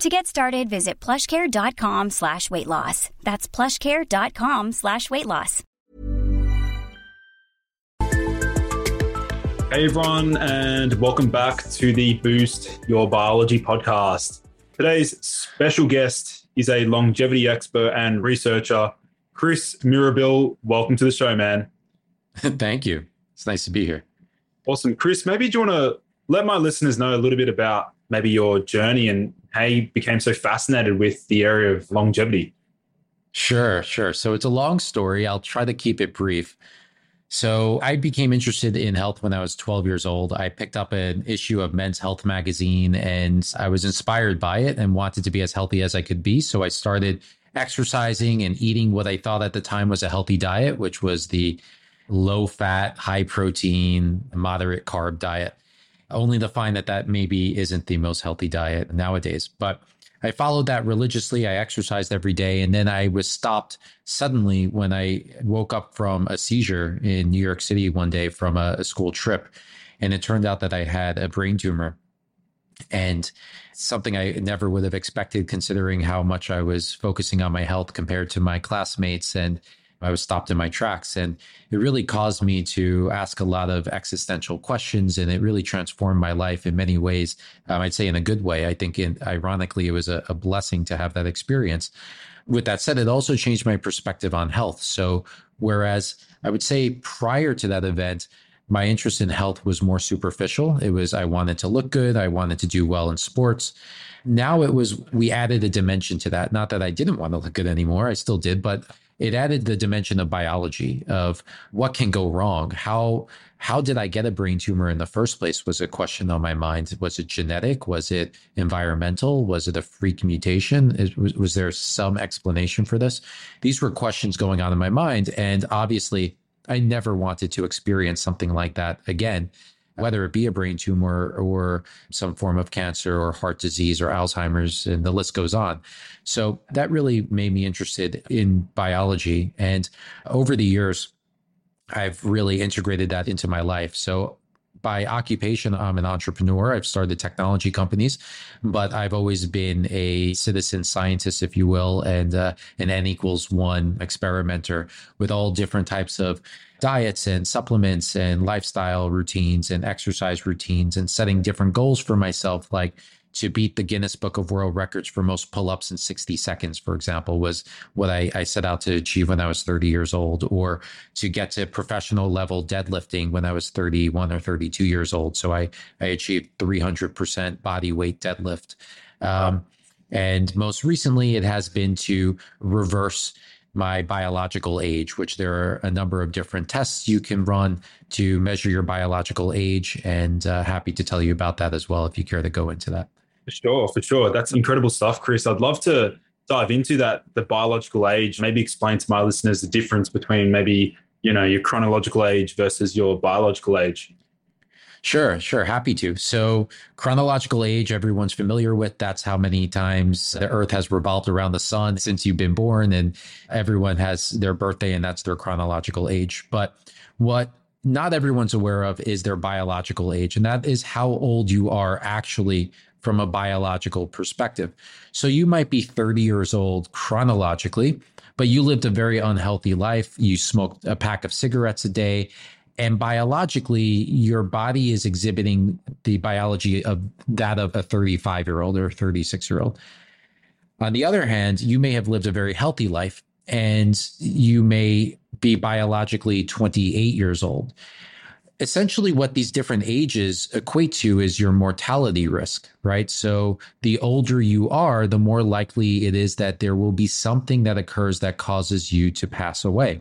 To get started, visit plushcare.com slash weight loss. That's plushcare.com slash weight loss. Hey everyone, and welcome back to the Boost Your Biology podcast. Today's special guest is a longevity expert and researcher, Chris Mirabile. Welcome to the show, man. Thank you. It's nice to be here. Awesome. Chris, maybe do you want to let my listeners know a little bit about maybe your journey and how you became so fascinated with the area of longevity? Sure, sure. So it's a long story. I'll try to keep it brief. So I became interested in health when I was 12 years old. I picked up an issue of Men's Health magazine and I was inspired by it and wanted to be as healthy as I could be. So I started exercising and eating what I thought at the time was a healthy diet, which was the low fat, high protein, moderate carb diet, only to find that that maybe isn't the most healthy diet nowadays. But I followed that religiously. I exercised every day. And then I was stopped suddenly when I woke up from a seizure in New York City one day from a, a school trip. And it turned out that I had a brain tumor and something I never would have expected considering how much I was focusing on my health compared to my classmates and I was stopped in my tracks. And it really caused me to ask a lot of existential questions. And it really transformed my life in many ways. Um, I'd say in a good way. I think, in, ironically, it was a, a blessing to have that experience. With that said, it also changed my perspective on health. So, whereas I would say prior to that event, my interest in health was more superficial. It was I wanted to look good, I wanted to do well in sports. Now it was we added a dimension to that. Not that I didn't want to look good anymore, I still did, but it added the dimension of biology of what can go wrong. How how did i get a brain tumor in the first place was a question on my mind. Was it genetic? Was it environmental? Was it a freak mutation? Was, was there some explanation for this? These were questions going on in my mind and obviously i never wanted to experience something like that again whether it be a brain tumor or some form of cancer or heart disease or Alzheimer's, and the list goes on. So that really made me interested in biology. And over the years, I've really integrated that into my life. So by occupation, I'm an entrepreneur. I've started technology companies, but I've always been a citizen scientist, if you will, and uh, an N equals one experimenter with all different types of diets and supplements and lifestyle routines and exercise routines and setting different goals for myself, like to beat the Guinness Book of World Records for most pull ups in 60 seconds, for example, was what I, I, set out to achieve when I was 30 years old, or to get to professional level deadlifting when I was 31 or 32 years old. So I, I achieved 300% body weight deadlift. Um, and most recently, it has been to reverse my biological age, which there are a number of different tests you can run to measure your biological age. And uh, happy to tell you about that as well if you care to go into that. For sure, for sure. That's incredible stuff, Chris. I'd love to dive into that, the biological age, maybe explain to my listeners the difference between maybe, you know, your chronological age versus your biological age. Sure, sure. Happy to. So, chronological age, everyone's familiar with. That's how many times the Earth has revolved around the sun since you've been born, and everyone has their birthday, and that's their chronological age. But what not everyone's aware of is their biological age, and that is how old you are actually from a biological perspective. So, you might be 30 years old chronologically, but you lived a very unhealthy life. You smoked a pack of cigarettes a day and biologically your body is exhibiting the biology of that of a 35 year old or 36 year old on the other hand you may have lived a very healthy life and you may be biologically 28 years old. Essentially what these different ages equate to is your mortality risk right? So the older you are the more likely it is that there will be something that occurs that causes you to pass away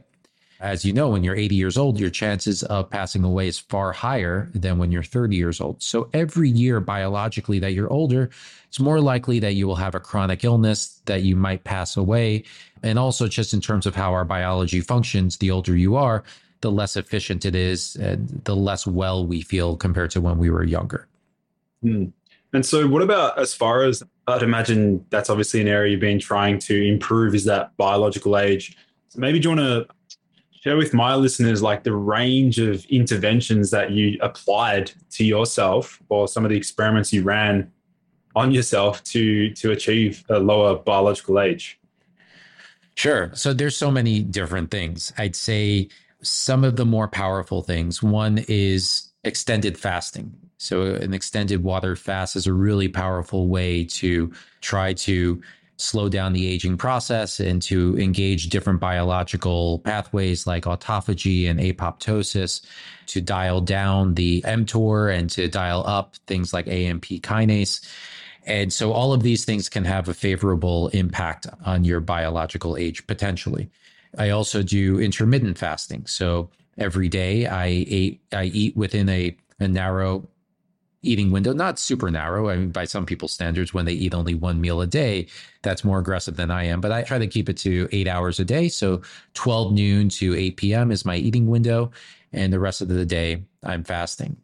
as you know, when you're 80 years old, your chances of passing away is far higher than when you're 30 years old. So every year, biologically, that you're older, it's more likely that you will have a chronic illness, that you might pass away. And also, just in terms of how our biology functions, the older you are, the less efficient it is, and the less well we feel compared to when we were younger. Hmm. And so, what about as far as I'd imagine that's obviously an area you've been trying to improve is that biological age. So maybe do you want to share with my listeners like the range of interventions that you applied to yourself or some of the experiments you ran on yourself to to achieve a lower biological age. Sure. So there's so many different things. I'd say some of the more powerful things. One is extended fasting. So an extended water fast is a really powerful way to try to slow down the aging process and to engage different biological pathways like autophagy and apoptosis to dial down the mTOR and to dial up things like AMP kinase. And so all of these things can have a favorable impact on your biological age potentially. I also do intermittent fasting. So every day I eat I eat within a, a narrow eating window, not super narrow. I mean, by some people's standards, when they eat only one meal a day, that's more aggressive than I am. But I try to keep it to eight hours a day. So 12 noon to 8 p.m. is my eating window. And the rest of the day, I'm fasting.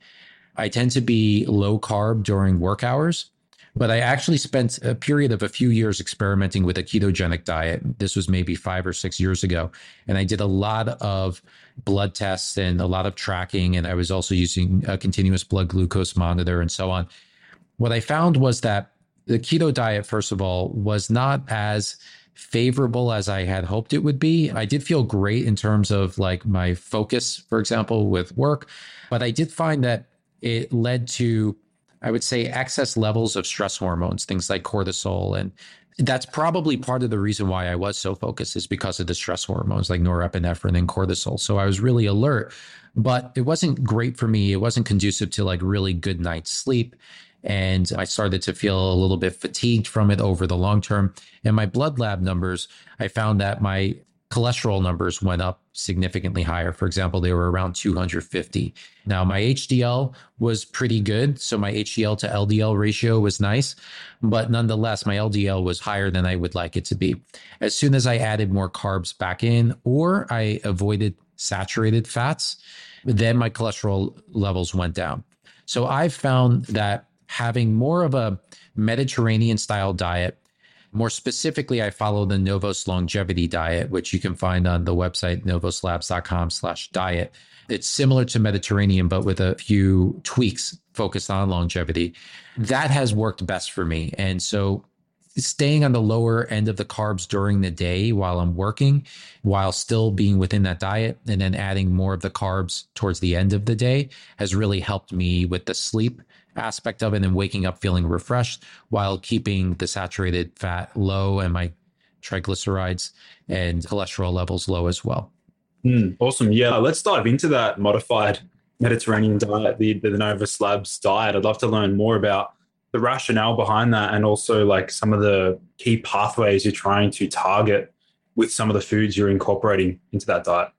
I tend to be low carb during work hours. But I actually spent a period of a few years experimenting with a ketogenic diet. This was maybe five or six years ago. And I did a lot of blood tests and a lot of tracking. And I was also using a continuous blood glucose monitor and so on. What I found was that the keto diet, first of all, was not as favorable as I had hoped it would be. I did feel great in terms of like my focus, for example, with work, but I did find that it led to I would say excess levels of stress hormones, things like cortisol. And that's probably part of the reason why I was so focused is because of the stress hormones like norepinephrine and cortisol. So I was really alert, but it wasn't great for me. It wasn't conducive to like really good night's sleep. And I started to feel a little bit fatigued from it over the long term. And my blood lab numbers, I found that my cholesterol numbers went up significantly higher. For example, they were around 250. Now, my HDL was pretty good. So my HDL to LDL ratio was nice, but nonetheless, my LDL was higher than I would like it to be. As soon as I added more carbs back in or I avoided saturated fats, then my cholesterol levels went down. So I've found that having more of a Mediterranean style diet more specifically, I follow the Novos longevity diet, which you can find on the website novoslabs.com slash diet. It's similar to Mediterranean, but with a few tweaks focused on longevity. That has worked best for me. And so staying on the lower end of the carbs during the day while I'm working, while still being within that diet, and then adding more of the carbs towards the end of the day has really helped me with the sleep aspect of it and waking up feeling refreshed while keeping the saturated fat low and my triglycerides and cholesterol levels low as well. Mm, awesome. Yeah, let's dive into that modified Mediterranean diet, the, the Novos Labs diet. I'd love to learn more about the rationale behind that and also like some of the key pathways you're trying to target with some of the foods you're incorporating into that diet.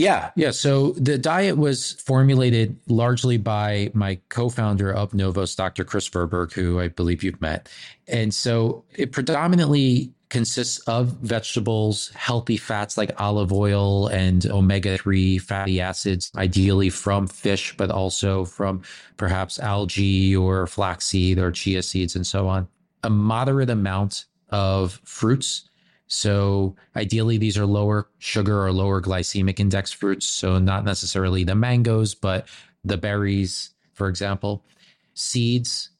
Yeah, yeah. So the diet was formulated largely by my co-founder of Novos, Dr. Kris Verburgh, who I believe you've met. And so it predominantly consists of vegetables, healthy fats like olive oil and omega 3 fatty acids, ideally from fish, but also from perhaps algae or flaxseed or chia seeds and so on. A moderate amount of fruits. So ideally, these are lower sugar or lower glycemic index fruits. So not necessarily the mangoes, but the berries, for example, seeds,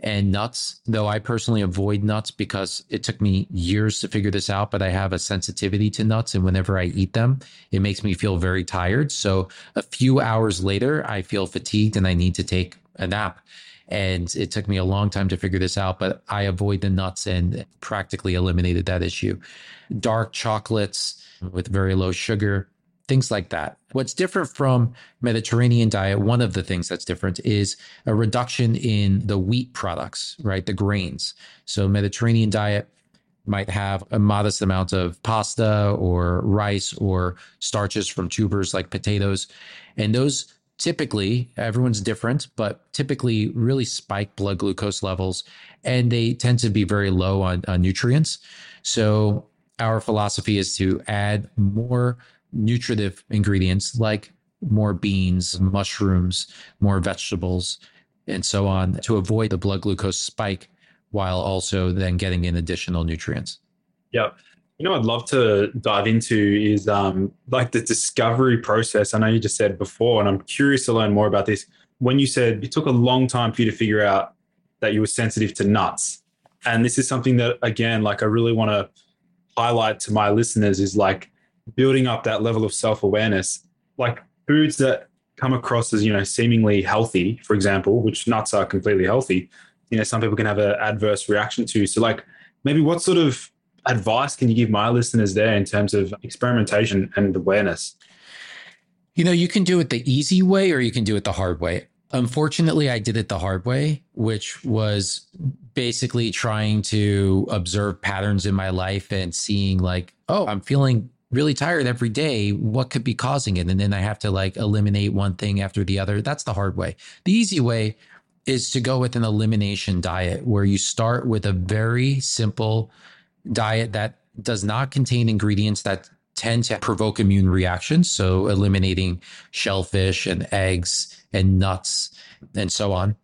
and nuts, though I personally avoid nuts because it took me years to figure this out, but I have a sensitivity to nuts. And whenever I eat them, it makes me feel very tired. So a few hours later, I feel fatigued and I need to take a nap. And it took me a long time to figure this out, but I avoid the nuts and practically eliminated that issue. Dark chocolates with very low sugar, things like that. What's different from Mediterranean diet, one of the things that's different is a reduction in the wheat products, right? The grains. So Mediterranean diet might have a modest amount of pasta or rice or starches from tubers like potatoes. And those typically, everyone's different, but typically really spike blood glucose levels and they tend to be very low on, on nutrients. So our philosophy is to add more nutritive ingredients like more beans, mushrooms, more vegetables, and so on to avoid the blood glucose spike while also then getting in additional nutrients. Yeah. You know, I'd love to dive into is um, like the discovery process. I know you just said before, and I'm curious to learn more about this. When you said it took a long time for you to figure out that you were sensitive to nuts, and this is something that, again, like I really want to highlight to my listeners is like building up that level of self awareness, like foods that come across as you know seemingly healthy, for example, which nuts are completely healthy. You know, some people can have an adverse reaction to. So, like, maybe what sort of advice can you give my listeners there in terms of experimentation and awareness? You know, you can do it the easy way or you can do it the hard way. Unfortunately, I did it the hard way, which was basically trying to observe patterns in my life and seeing, like, oh, I'm feeling really tired every day, what could be causing it? And then I have to like eliminate one thing after the other. That's the hard way. The easy way is to go with an elimination diet where you start with a very simple diet that does not contain ingredients that tend to provoke immune reactions. So eliminating shellfish and eggs and nuts and so on.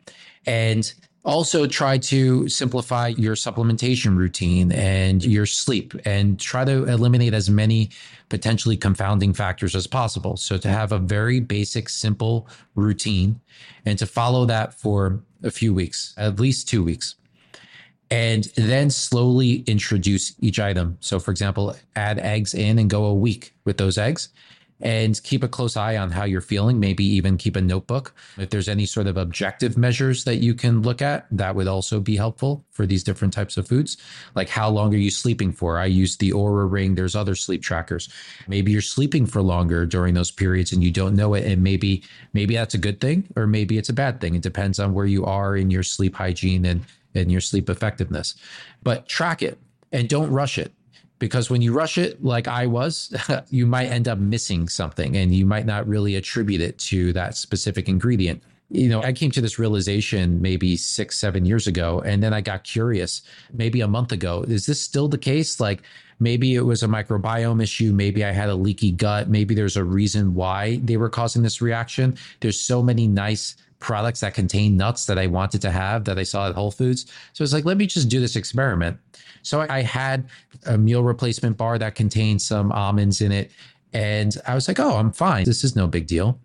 And also, try to simplify your supplementation routine and your sleep and try to eliminate as many potentially confounding factors as possible. So, to have a very basic, simple routine and to follow that for a few weeks, at least two weeks, and then slowly introduce each item. So, for example, add eggs in and go a week with those eggs and keep a close eye on how you're feeling. Maybe even keep a notebook. If there's any sort of objective measures that you can look at, that would also be helpful for these different types of foods. Like how long are you sleeping for? I use the Oura ring. There's other sleep trackers. Maybe you're sleeping for longer during those periods and you don't know it. And maybe, maybe that's a good thing or maybe it's a bad thing. It depends on where you are in your sleep hygiene and, and your sleep effectiveness. But track it and don't rush it because when you rush it like I was, you might end up missing something and you might not really attribute it to that specific ingredient. You know, I came to this realization maybe six, seven years ago, and then I got curious maybe a month ago. Is this still the case? Like maybe it was a microbiome issue. Maybe I had a leaky gut. Maybe there's a reason why they were causing this reaction. There's so many nice products that contain nuts that I wanted to have that I saw at Whole Foods. So it's like, let me just do this experiment. So I had a meal replacement bar that contained some almonds in it. And I was like, oh, I'm fine. This is no big deal.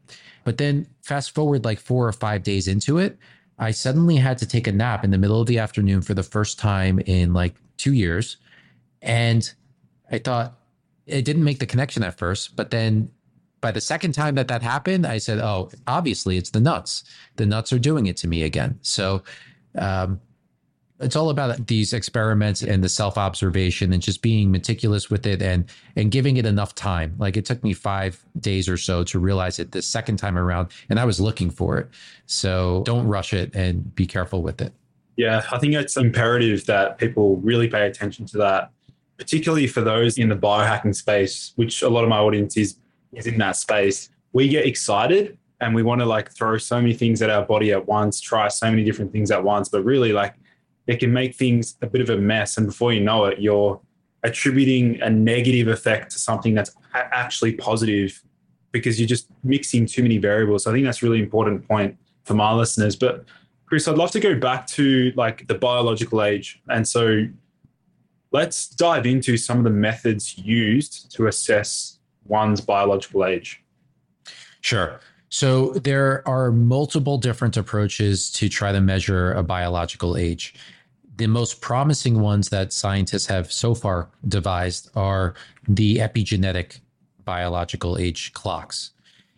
But then fast forward like four or five days into it, I suddenly had to take a nap in the middle of the afternoon for the first time in like two years. And I thought it didn't make the connection at first, but then by the second time that that happened, I said, "Oh, obviously it's the nuts. The nuts are doing it to me again." So, um, it's all about these experiments and the self observation and just being meticulous with it and and giving it enough time. Like it took me five days or so to realize it the second time around, and I was looking for it. So don't rush it and be careful with it. Yeah, I think it's imperative that people really pay attention to that, particularly for those in the biohacking space, which a lot of my audience is is in that space. We get excited and we want to like throw so many things at our body at once, try so many different things at once, but really like it can make things a bit of a mess. And before you know it, you're attributing a negative effect to something that's actually positive because you're just mixing too many variables. So I think that's really important point for my listeners. But Chris, I'd love to go back to like the biological age. And so let's dive into some of the methods used to assess one's biological age. Sure. So there are multiple different approaches to try to measure a biological age. The most promising ones that scientists have so far devised are the epigenetic biological age clocks.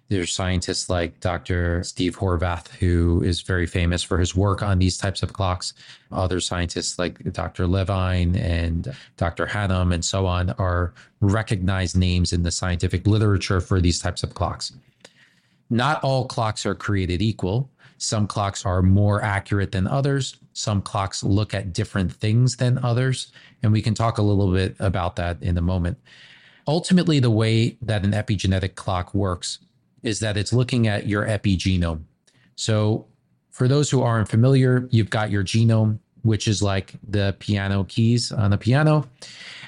There's scientists like Dr. Steve Horvath, who is very famous for his work on these types of clocks. Other scientists like Dr. Levine and Dr. Hannum and so on are recognized names in the scientific literature for these types of clocks. Not all clocks are created equal. Some clocks are more accurate than others. Some clocks look at different things than others. And we can talk a little bit about that in a moment. Ultimately, the way that an epigenetic clock works is that it's looking at your epigenome. So, for those who aren't familiar, you've got your genome, which is like the piano keys on the piano.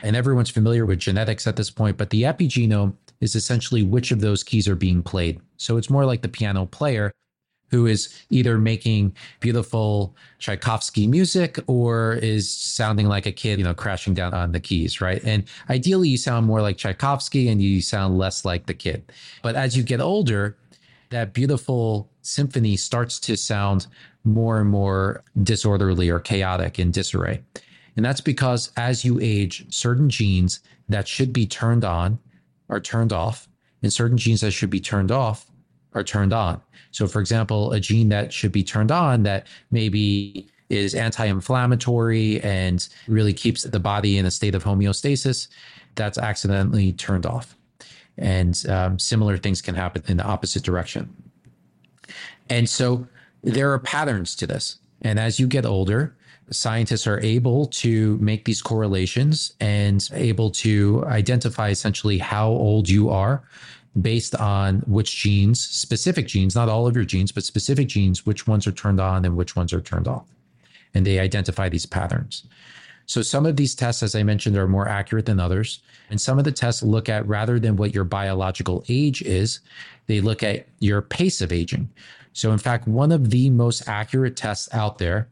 And everyone's familiar with genetics at this point, but the epigenome is essentially which of those keys are being played. So it's more like the piano player who is either making beautiful Tchaikovsky music or is sounding like a kid, you know, crashing down on the keys, right? And ideally, you sound more like Tchaikovsky and you sound less like the kid. But as you get older, that beautiful symphony starts to sound more and more disorderly or chaotic in disarray. And that's because as you age, certain genes that should be turned on are turned off, and certain genes that should be turned off are turned on. So, for example, a gene that should be turned on that maybe is anti inflammatory and really keeps the body in a state of homeostasis, that's accidentally turned off. And um, similar things can happen in the opposite direction. And so there are patterns to this. And as you get older, scientists are able to make these correlations and able to identify essentially how old you are based on which genes, specific genes, not all of your genes, but specific genes, which ones are turned on and which ones are turned off. And they identify these patterns. So some of these tests, as I mentioned, are more accurate than others. And some of the tests look at rather than what your biological age is, they look at your pace of aging. So in fact, one of the most accurate tests out there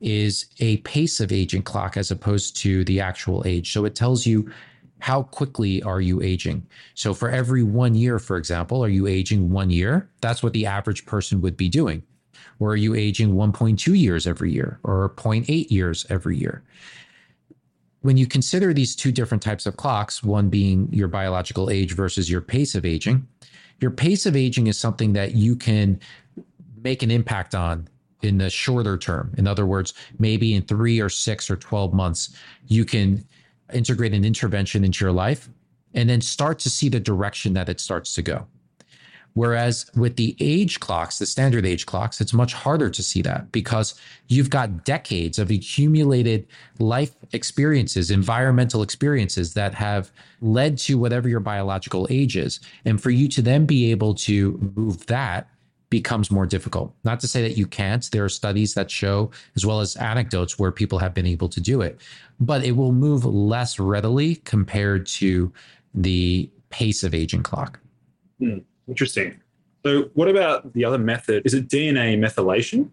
is a pace of aging clock as opposed to the actual age. So it tells you how quickly are you aging? So for every one year, for example, are you aging one year? That's what the average person would be doing. Or are you aging 1.2 years every year or 0.8 years every year? When you consider these two different types of clocks, one being your biological age versus your pace of aging, your pace of aging is something that you can make an impact on in the shorter term. In other words, maybe in three or six or 12 months, you can integrate an intervention into your life and then start to see the direction that it starts to go. Whereas with the age clocks, the standard age clocks, it's much harder to see that because you've got decades of accumulated life experiences, environmental experiences that have led to whatever your biological age is. And for you to then be able to move that becomes more difficult. Not to say that you can't. There are studies that show, as well as anecdotes where people have been able to do it, but it will move less readily compared to the pace of aging clock. Hmm, interesting. So, what about the other method? Is it DNA methylation?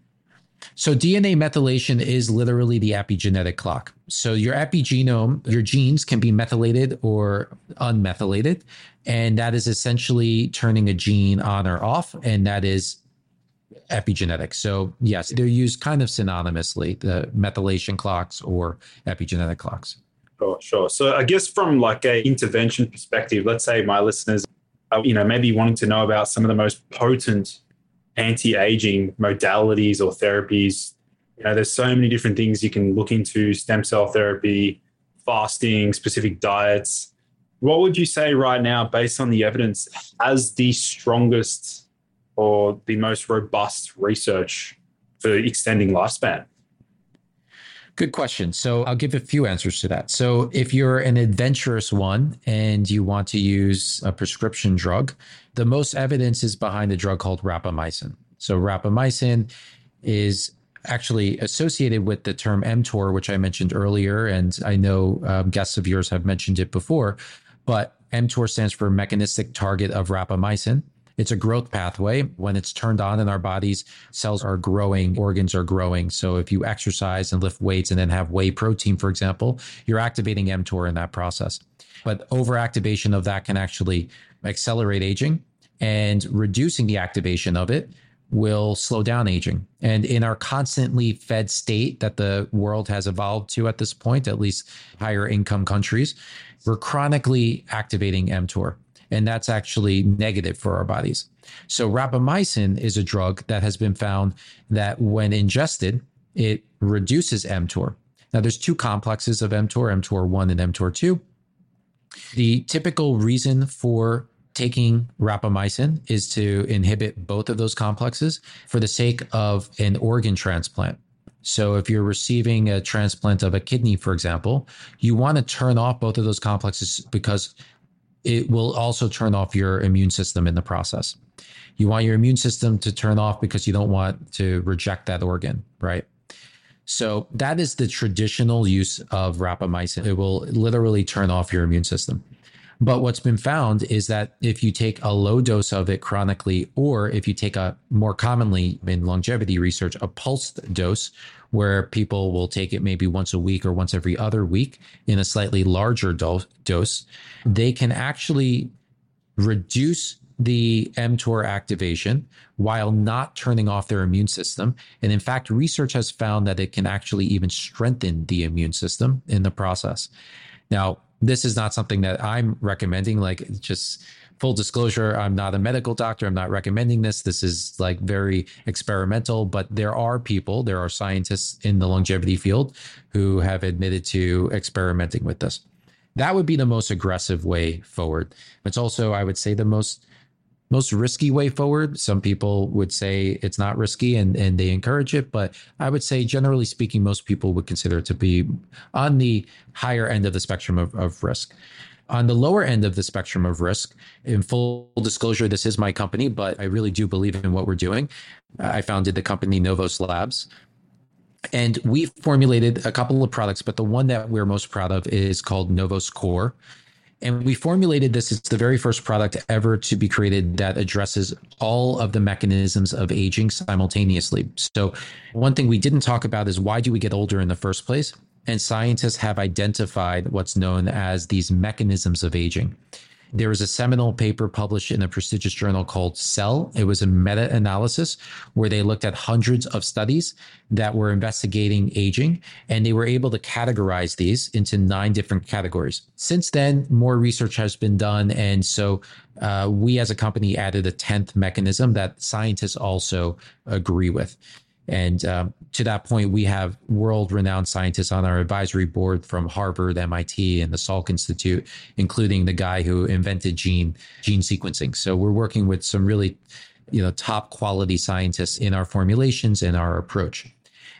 So DNA methylation is literally the epigenetic clock. So your epigenome, your genes can be methylated or unmethylated. And that is essentially turning a gene on or off. And that is epigenetic. So yes, they're used kind of synonymously, the methylation clocks or epigenetic clocks. Sure, sure. So I guess from like a intervention perspective, let's say my listeners, are, you know, maybe wanting to know about some of the most potent anti-aging modalities or therapies. You know, there's so many different things you can look into: stem cell therapy, fasting, specific diets. What would you say right now, based on the evidence, as the strongest or the most robust research for extending lifespan? Good question. So I'll give a few answers to that. So if you're an adventurous one and you want to use a prescription drug, the most evidence is behind a drug called rapamycin. So rapamycin is actually associated with the term mTOR, which I mentioned earlier, and I know um, guests of yours have mentioned it before. But mTOR stands for mechanistic target of rapamycin. It's a growth pathway. When it's turned on in our bodies, cells are growing, organs are growing. So if you exercise and lift weights and then have whey protein, for example, you're activating mTOR in that process. But overactivation of that can actually accelerate aging and reducing the activation of it will slow down aging. And in our constantly fed state that the world has evolved to at this point, at least higher income countries, we're chronically activating mTOR. And that's actually negative for our bodies. So rapamycin is a drug that has been found that when ingested, it reduces mTOR. Now there's two complexes of mTOR, mTOR1 and mTOR2. The typical reason for taking rapamycin is to inhibit both of those complexes for the sake of an organ transplant. So, if you're receiving a transplant of a kidney, for example, you want to turn off both of those complexes because it will also turn off your immune system in the process. You want your immune system to turn off because you don't want to reject that organ, right? So, that is the traditional use of rapamycin. It will literally turn off your immune system. But what's been found is that if you take a low dose of it chronically, or if you take a more commonly in longevity research, a pulsed dose, where people will take it maybe once a week or once every other week in a slightly larger do- dose, they can actually reduce the mTOR activation while not turning off their immune system. And in fact, research has found that it can actually even strengthen the immune system in the process. Now, this is not something that I'm recommending. Like, just full disclosure, I'm not a medical doctor. I'm not recommending this. This is like very experimental, but there are people, there are scientists in the longevity field who have admitted to experimenting with this. That would be the most aggressive way forward. It's also, I would say, the most most risky way forward. Some people would say it's not risky and, and they encourage it, but I would say, generally speaking, most people would consider it to be on the higher end of the spectrum of, of risk. On the lower end of the spectrum of risk, in full disclosure, this is my company, but I really do believe in what we're doing. I founded the company Novos Labs. And we formulated a couple of products, but the one that we're most proud of is called Novos Core. And we formulated this. It's the very first product ever to be created that addresses all of the mechanisms of aging simultaneously. So, one thing we didn't talk about is why do we get older in the first place? And scientists have identified what's known as these mechanisms of aging. There was a seminal paper published in a prestigious journal called Cell. It was a meta analysis where they looked at hundreds of studies that were investigating aging, and they were able to categorize these into nine different categories. Since then, more research has been done. And so uh, we as a company added a 10th mechanism that scientists also agree with. And um, to that point, we have world renowned scientists on our advisory board from Harvard, MIT, and the Salk Institute, including the guy who invented gene, gene sequencing. So we're working with some really you know, top quality scientists in our formulations and our approach.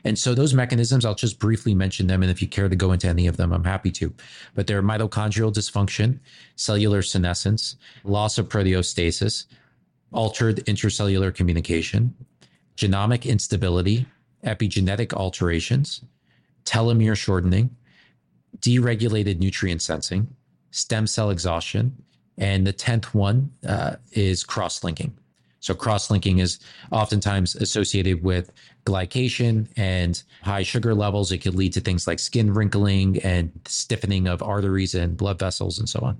And so those mechanisms, I'll just briefly mention them. And if you care to go into any of them, I'm happy to. But they're mitochondrial dysfunction, cellular senescence, loss of proteostasis, altered intercellular communication, genomic instability, epigenetic alterations, telomere shortening, deregulated nutrient sensing, stem cell exhaustion, and the 10th one uh, is cross linking. So, cross linking is oftentimes associated with glycation and high sugar levels. It could lead to things like skin wrinkling and stiffening of arteries and blood vessels and so on.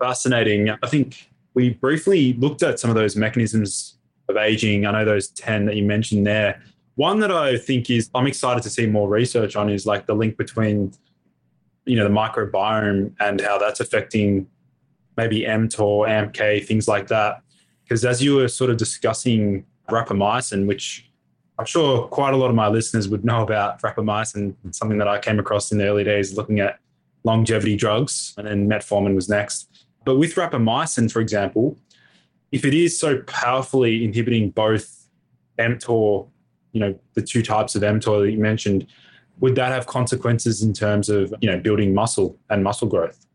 Fascinating. I think we briefly looked at some of those mechanisms of aging. I know those 10 that you mentioned there. One that I think is I'm excited to see more research on is like the link between you know the microbiome and how that's affecting maybe mTOR, AMPK, things like that. Because as you were sort of discussing rapamycin, which I'm sure quite a lot of my listeners would know about rapamycin, something that I came across in the early days looking at longevity drugs, and then metformin was next. But with rapamycin, for example, if it is so powerfully inhibiting both mTOR, you know, the two types of mTOR that you mentioned, would that have consequences in terms of, you know, building muscle and muscle growth?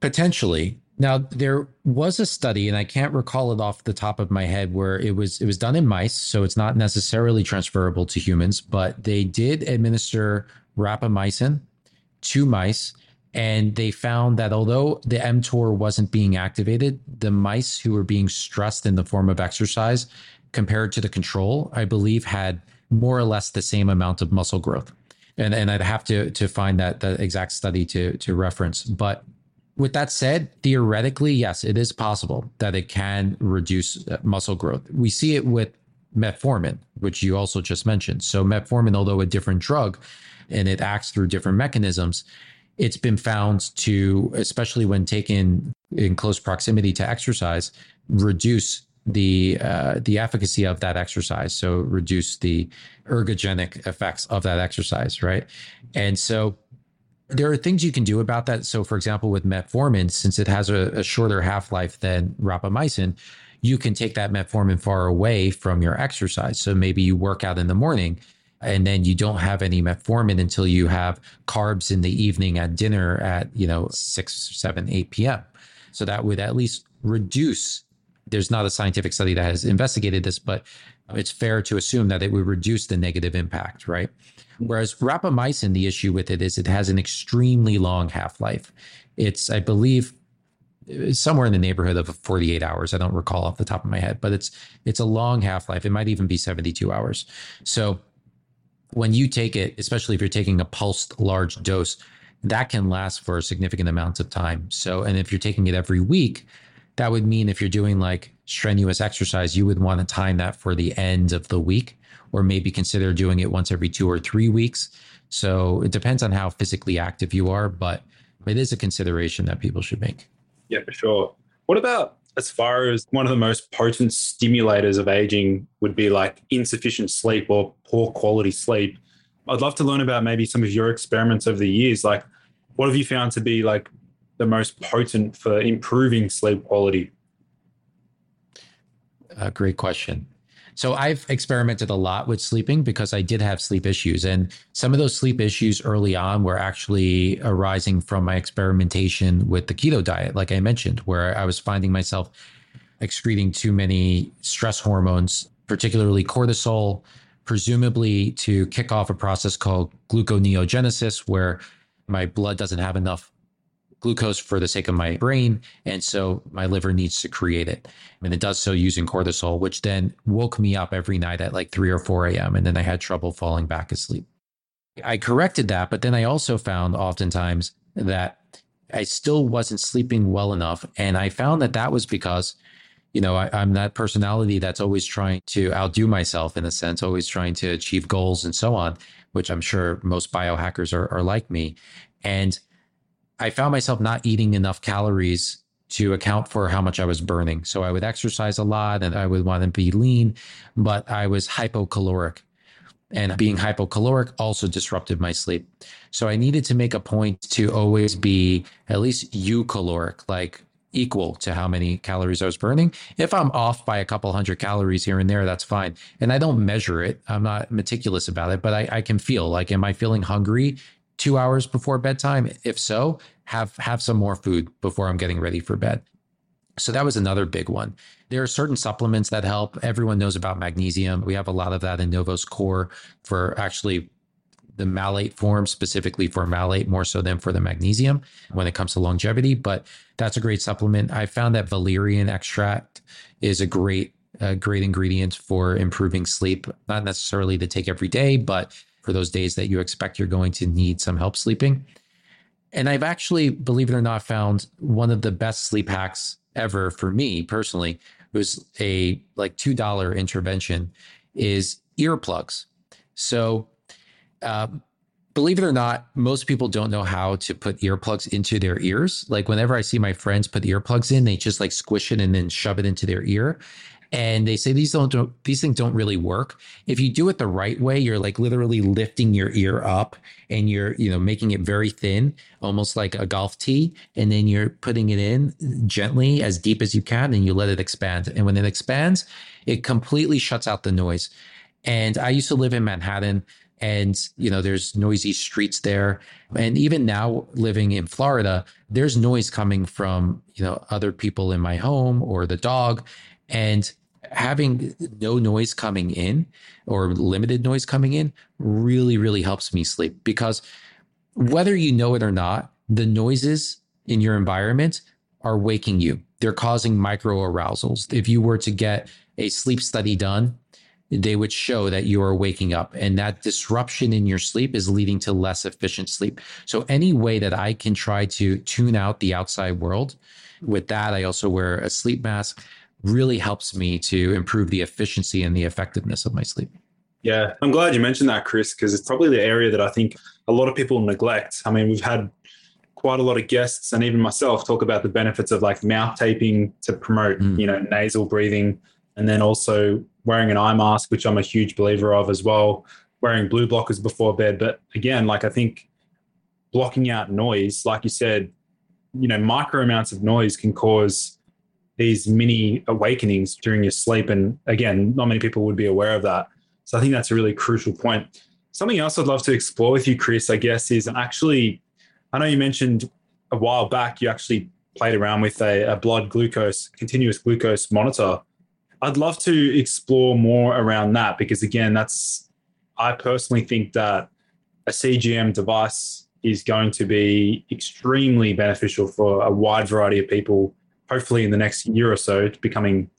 Potentially. Now there was a study, and I can't recall it off the top of my head, where it was it was done in mice, so it's not necessarily transferable to humans, but they did administer rapamycin to mice, and they found that although the mTOR wasn't being activated, the mice who were being stressed in the form of exercise compared to the control, I believe, had more or less the same amount of muscle growth. And and I'd have to to find that the exact study to to reference, but with that said, theoretically, yes, it is possible that it can reduce uh, muscle growth. We see it with metformin, which you also just mentioned. So, metformin, although a different drug and it acts through different mechanisms, it's been found to, especially when taken in close proximity to exercise, reduce the uh, the efficacy of that exercise. So, reduce the ergogenic effects of that exercise, right? And so, there are things you can do about that. So, for example, with metformin, since it has a, a shorter half life than rapamycin, you can take that metformin far away from your exercise. So maybe you work out in the morning and then you don't have any metformin until you have carbs in the evening at dinner at, you know, 6, 7, 8 p.m. So that would at least reduce. There's not a scientific study that has investigated this, but it's fair to assume that it would reduce the negative impact, right? Whereas rapamycin, the issue with it is it has an extremely long half life. It's, I believe, somewhere in the neighborhood of 48 hours. I don't recall off the top of my head, but it's it's a long half life. It might even be 72 hours. So when you take it, especially if you're taking a pulsed large dose, that can last for significant amounts of time. So, and if you're taking it every week, that would mean if you're doing like strenuous exercise, you would want to time that for the end of the week or maybe consider doing it once every two or three weeks. So it depends on how physically active you are, but it is a consideration that people should make. Yeah, for sure. What about as far as one of the most potent stimulators of aging would be like insufficient sleep or poor quality sleep? I'd love to learn about maybe some of your experiments over the years. Like, what have you found to be like the most potent for improving sleep quality? A great question. So I've experimented a lot with sleeping because I did have sleep issues. And some of those sleep issues early on were actually arising from my experimentation with the keto diet, like I mentioned, where I was finding myself excreting too many stress hormones, particularly cortisol, presumably to kick off a process called gluconeogenesis, where my blood doesn't have enough glucose for the sake of my brain. And so my liver needs to create it. And it does so using cortisol, which then woke me up every night at like 3 or 4 a.m. And then I had trouble falling back asleep. I corrected that, but then I also found oftentimes that I still wasn't sleeping well enough. And I found that that was because, you know, I, am that personality that's always trying to outdo myself in a sense, always trying to achieve goals and so on, which I'm sure most biohackers are, are like me. And I found myself not eating enough calories to account for how much I was burning. So I would exercise a lot and I would want to be lean, but I was hypocaloric. And being hypocaloric also disrupted my sleep. So I needed to make a point to always be at least eucaloric, like equal to how many calories I was burning. If I'm off by a couple hundred calories here and there, that's fine. And I don't measure it. I'm not meticulous about it, but I, I can feel like, am I feeling hungry? Two hours before bedtime? If so, have have some more food before I'm getting ready for bed. So that was another big one. There are certain supplements that help. Everyone knows about magnesium. We have a lot of that in Novos Core for actually the malate form, specifically for malate, more so than for the magnesium when it comes to longevity. But that's a great supplement. I found that valerian extract is a great, a great ingredient for improving sleep. Not necessarily to take every day, but for those days that you expect you're going to need some help sleeping. And I've actually, believe it or not, found one of the best sleep hacks ever for me personally. It was a like $2 intervention is earplugs. So, uh, believe it or not, most people don't know how to put earplugs into their ears. Like whenever I see my friends put earplugs in, they just like squish it and then shove it into their ear and they say these don't, don't, these things don't really work. If you do it the right way you're like literally lifting your ear up and you're you know making it very thin almost like a golf tee and then you're putting it in gently as deep as you can and you let it expand. And when it expands it completely shuts out the noise. And i used to live in manhattan and you know there's noisy streets there. And even now living in florida there's noise coming from you know other people in my home or the dog and having no noise coming in or limited noise coming in really really helps me sleep because whether you know it or not the noises in your environment are waking you. They're causing micro arousals if you were to get a sleep study done they would show that you are waking up and that disruption in your sleep is leading to less efficient sleep. So any way that I can try to tune out the outside world with that, I also wear a sleep mask really helps me to improve the efficiency and the effectiveness of my sleep. Yeah, I'm glad you mentioned that, Chris, because it's probably the area that I think a lot of people neglect. I mean, we've had quite a lot of guests and even myself talk about the benefits of like mouth taping to promote, mm. you know, nasal breathing and then also wearing an eye mask, which I'm a huge believer of as well, wearing blue blockers before bed. But again, like I think blocking out noise, like you said, you know, micro amounts of noise can cause these mini awakenings during your sleep. And again, not many people would be aware of that. So I think that's a really crucial point. Something else I'd love to explore with you, Chris, I guess, is actually, I know you mentioned a while back you actually played around with a, a blood glucose, continuous glucose monitor. I'd love to explore more around that because, again, that's, I personally think that a CGM device is going to be extremely beneficial for a wide variety of people, hopefully in the next year or so, it's becoming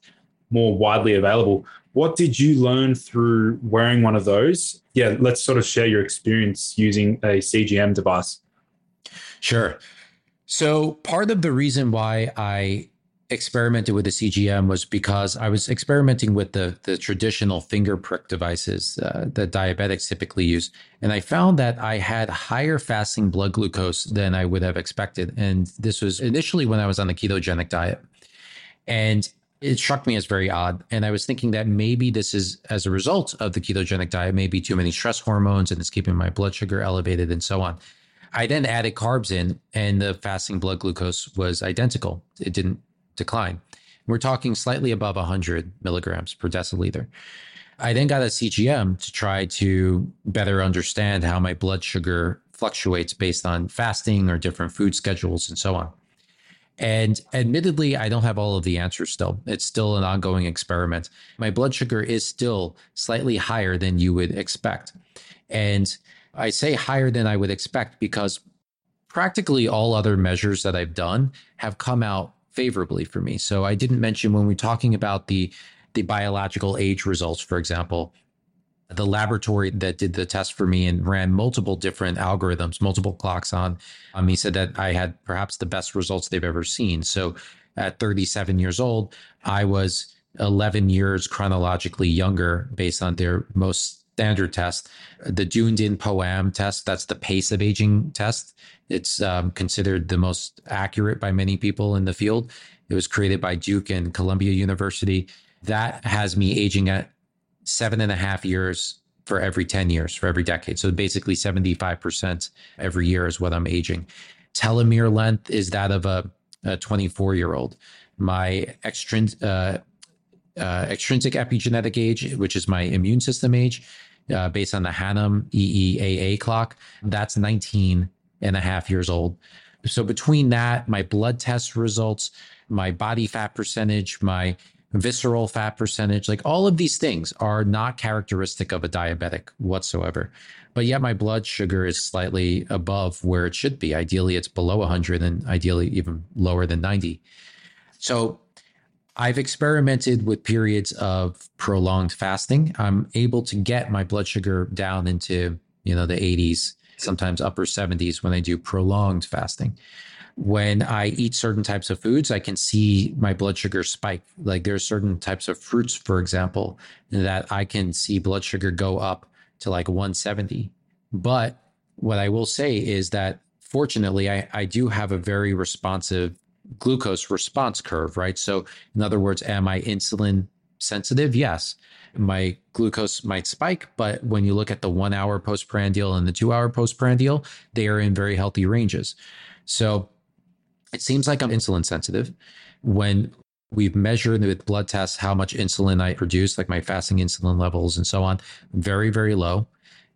more widely available. What did you learn through wearing one of those? Yeah, let's sort of share your experience using a CGM device. Sure. So, part of the reason why I experimented with the CGM was because I was experimenting with the the traditional finger prick devices uh, that diabetics typically use, and I found that I had higher fasting blood glucose than I would have expected. And this was initially when I was on the ketogenic diet, and it struck me as very odd. And I was thinking that maybe this is as a result of the ketogenic diet, maybe too many stress hormones, and it's keeping my blood sugar elevated, and so on. I then added carbs in, and the fasting blood glucose was identical. It didn't decline. We're talking slightly above 100 milligrams per deciliter. I then got a CGM to try to better understand how my blood sugar fluctuates based on fasting or different food schedules and so on. And admittedly, I don't have all of the answers still. It's still an ongoing experiment. My blood sugar is still slightly higher than you would expect. And I say higher than I would expect because practically all other measures that I've done have come out favorably for me. So I didn't mention when we're talking about the the biological age results, for example, the laboratory that did the test for me and ran multiple different algorithms, multiple clocks on, um, he said that I had perhaps the best results they've ever seen. So at 37 years old, I was 11 years chronologically younger based on their most standard test. The Dunedin POAM test, that's the pace of aging test. It's um, considered the most accurate by many people in the field. It was created by Duke and Columbia University. That has me aging at seven and a half years for every 10 years, for every decade. So basically 75% every year is what I'm aging. Telomere length is that of a 24 year old. My uh, uh, extrinsic epigenetic age, which is my immune system age, uh, based on the Hannum EEAA clock. That's 19 and a half years old. So between that, my blood test results, my body fat percentage, my visceral fat percentage, like all of these things are not characteristic of a diabetic whatsoever. But yet my blood sugar is slightly above where it should be. Ideally, it's below 100 and ideally even lower than 90. So I've experimented with periods of prolonged fasting. I'm able to get my blood sugar down into, you know, the 80s, sometimes upper 70s when I do prolonged fasting. When I eat certain types of foods, I can see my blood sugar spike. Like there's certain types of fruits, for example, that I can see blood sugar go up to like 170. But what I will say is that fortunately, I, I do have a very responsive glucose response curve, right? So, in other words, am I insulin sensitive? Yes. My glucose might spike, but when you look at the one hour postprandial and the two hour postprandial, they are in very healthy ranges. So, it seems like I'm insulin sensitive. When we've measured with blood tests how much insulin I produce, like my fasting insulin levels and so on, very, very low.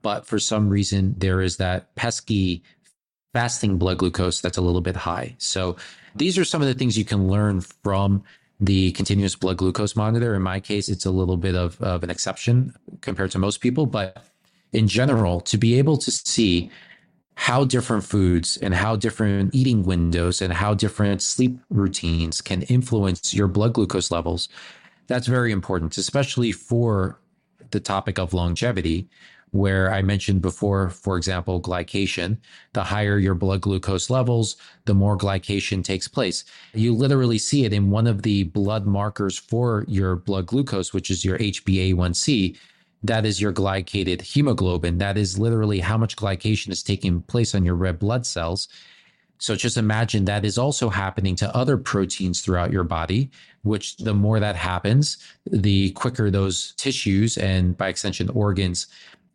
but for some reason there is that pesky fasting blood glucose that's a little bit high. So these are some of the things you can learn from the continuous blood glucose monitor. In my case, it's a little bit of, of an exception compared to most people, but in general, to be able to see how different foods and how different eating windows and how different sleep routines can influence your blood glucose levels, that's very important, especially for the topic of longevity, where I mentioned before, for example, glycation. The higher your blood glucose levels, the more glycation takes place. You literally see it in one of the blood markers for your blood glucose, which is your HbA1c. That is your glycated hemoglobin. That is literally how much glycation is taking place on your red blood cells. So just imagine that is also happening to other proteins throughout your body, which the more that happens, the quicker those tissues and by extension organs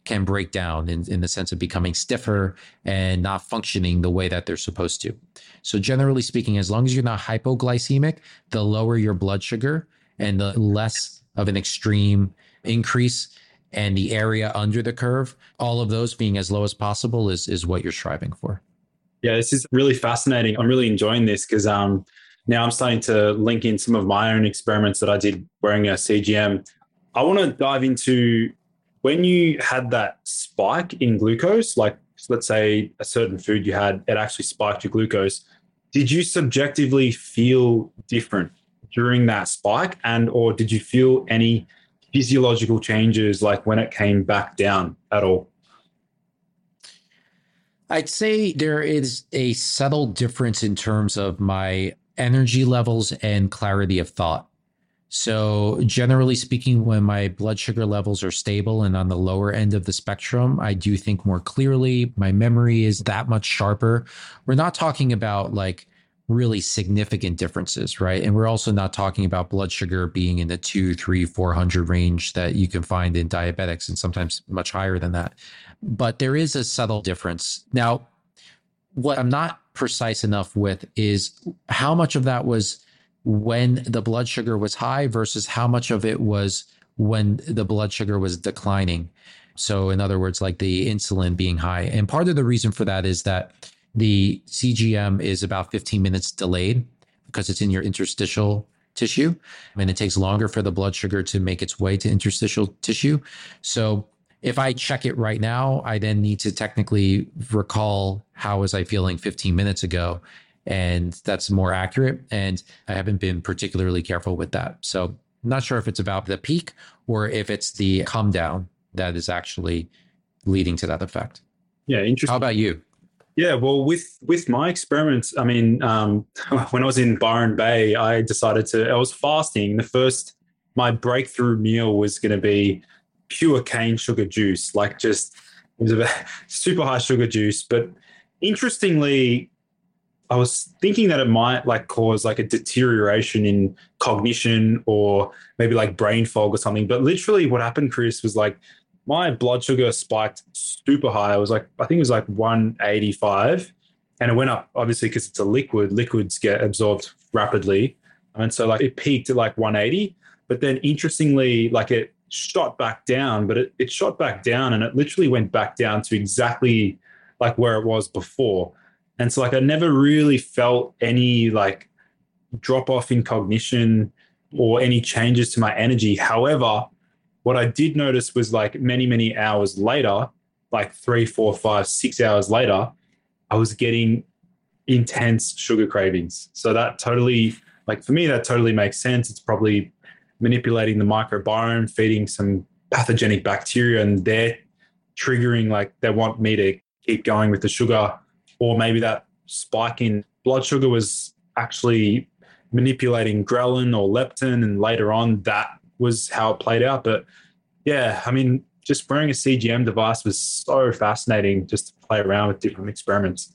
can break down in, in the sense of becoming stiffer and not functioning the way that they're supposed to. So generally speaking, as long as you're not hypoglycemic, the lower your blood sugar and the less of an extreme increase and the area under the curve, all of those being as low as possible is is what you're striving for. Yeah, this is really fascinating. I'm really enjoying this because um, now I'm starting to link in some of my own experiments that I did wearing a CGM. I want to dive into when you had that spike in glucose, like let's say a certain food you had, it actually spiked your glucose. Did you subjectively feel different during that spike? And or did you feel any physiological changes like when it came back down at all? I'd say there is a subtle difference in terms of my energy levels and clarity of thought. So, generally speaking, when my blood sugar levels are stable and on the lower end of the spectrum, I do think more clearly. My memory is that much sharper. We're not talking about like really significant differences, right? And we're also not talking about blood sugar being in the two, three, 400 range that you can find in diabetics and sometimes much higher than that but there is a subtle difference. Now, what I'm not precise enough with is how much of that was when the blood sugar was high versus how much of it was when the blood sugar was declining. So, in other words, like the insulin being high. And part of the reason for that is that the CGM is about 15 minutes delayed because it's in your interstitial tissue and it takes longer for the blood sugar to make its way to interstitial tissue. So, if I check it right now, I then need to technically recall how was I feeling 15 minutes ago. And that's more accurate. And I haven't been particularly careful with that. So I'm not sure if it's about the peak or if it's the come down that is actually leading to that effect. Yeah, interesting. How about you? Yeah, well, with with my experiments, I mean, um, when I was in Byron Bay, I decided to. I was fasting. The first my breakthrough meal was going to be pure cane sugar juice, like just it was a super high sugar juice. But interestingly, I was thinking that it might like cause like a deterioration in cognition or maybe like brain fog or something. But literally, what happened, Chris, was like my blood sugar spiked super high. I was like, I think it was like 185. And it went up, obviously, because it's a liquid. Liquids get absorbed rapidly. And so, like, it peaked at like 180. But then, interestingly, like, it shot back down, but it, it shot back down and it literally went back down to exactly like where it was before. And so like I never really felt any like drop off in cognition or any changes to my energy. However, what I did notice was like many, many hours later, like three, four, five, six hours later, I was getting intense sugar cravings. So that totally, like for me, that totally makes sense. It's probably manipulating the microbiome, feeding some pathogenic bacteria, and they're triggering like they want me to keep going with the sugar, or maybe that spike in blood sugar was actually manipulating ghrelin or leptin, and later on that was how it played out. But yeah, I mean, just wearing a CGM device was so fascinating just to play around with different experiments.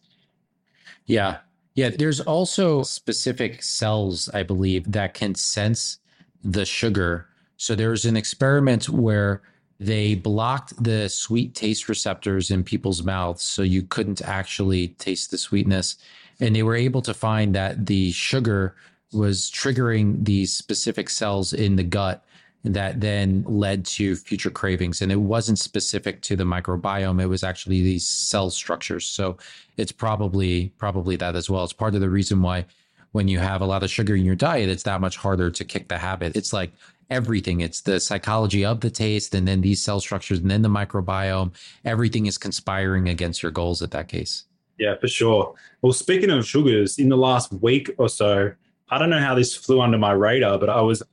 Yeah. Yeah. There's also specific cells, I believe, that can sense the sugar. So there was an experiment where they blocked the sweet taste receptors in people's mouths so you couldn't actually taste the sweetness. And they were able to find that the sugar was triggering these specific cells in the gut that then led to future cravings. And it wasn't specific to the microbiome. It was actually these cell structures. So it's probably, probably that as well. It's part of the reason why when you have a lot of sugar in your diet, it's that much harder to kick the habit. It's like everything. It's the psychology of the taste and then these cell structures and then the microbiome. Everything is conspiring against your goals at that case. Yeah, for sure. Well, speaking of sugars, in the last week or so, I don't know how this flew under my radar, but I was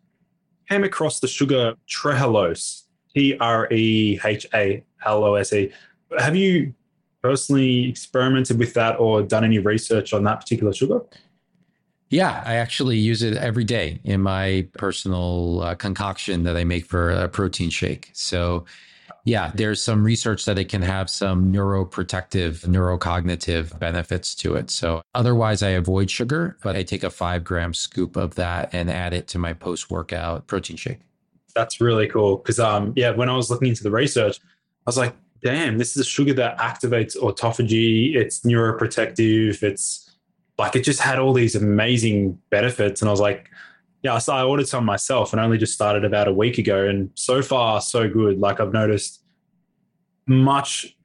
came across the sugar trehalose, T R E H A L O S E. Have you personally experimented with that or done any research on that particular sugar? Yeah, I actually use it every day in my personal uh, concoction that I make for a protein shake. So, yeah, there's some research that it can have some neuroprotective, neurocognitive benefits to it. So, otherwise, I avoid sugar, but I take a five gram scoop of that and add it to my post workout protein shake. That's really cool. Because, um, yeah, when I was looking into the research, I was like, damn, this is a sugar that activates autophagy. It's neuroprotective. It's like, it just had all these amazing benefits. And I was like, yeah, so I ordered some myself and only just started about a week ago. And so far, so good. Like I've noticed much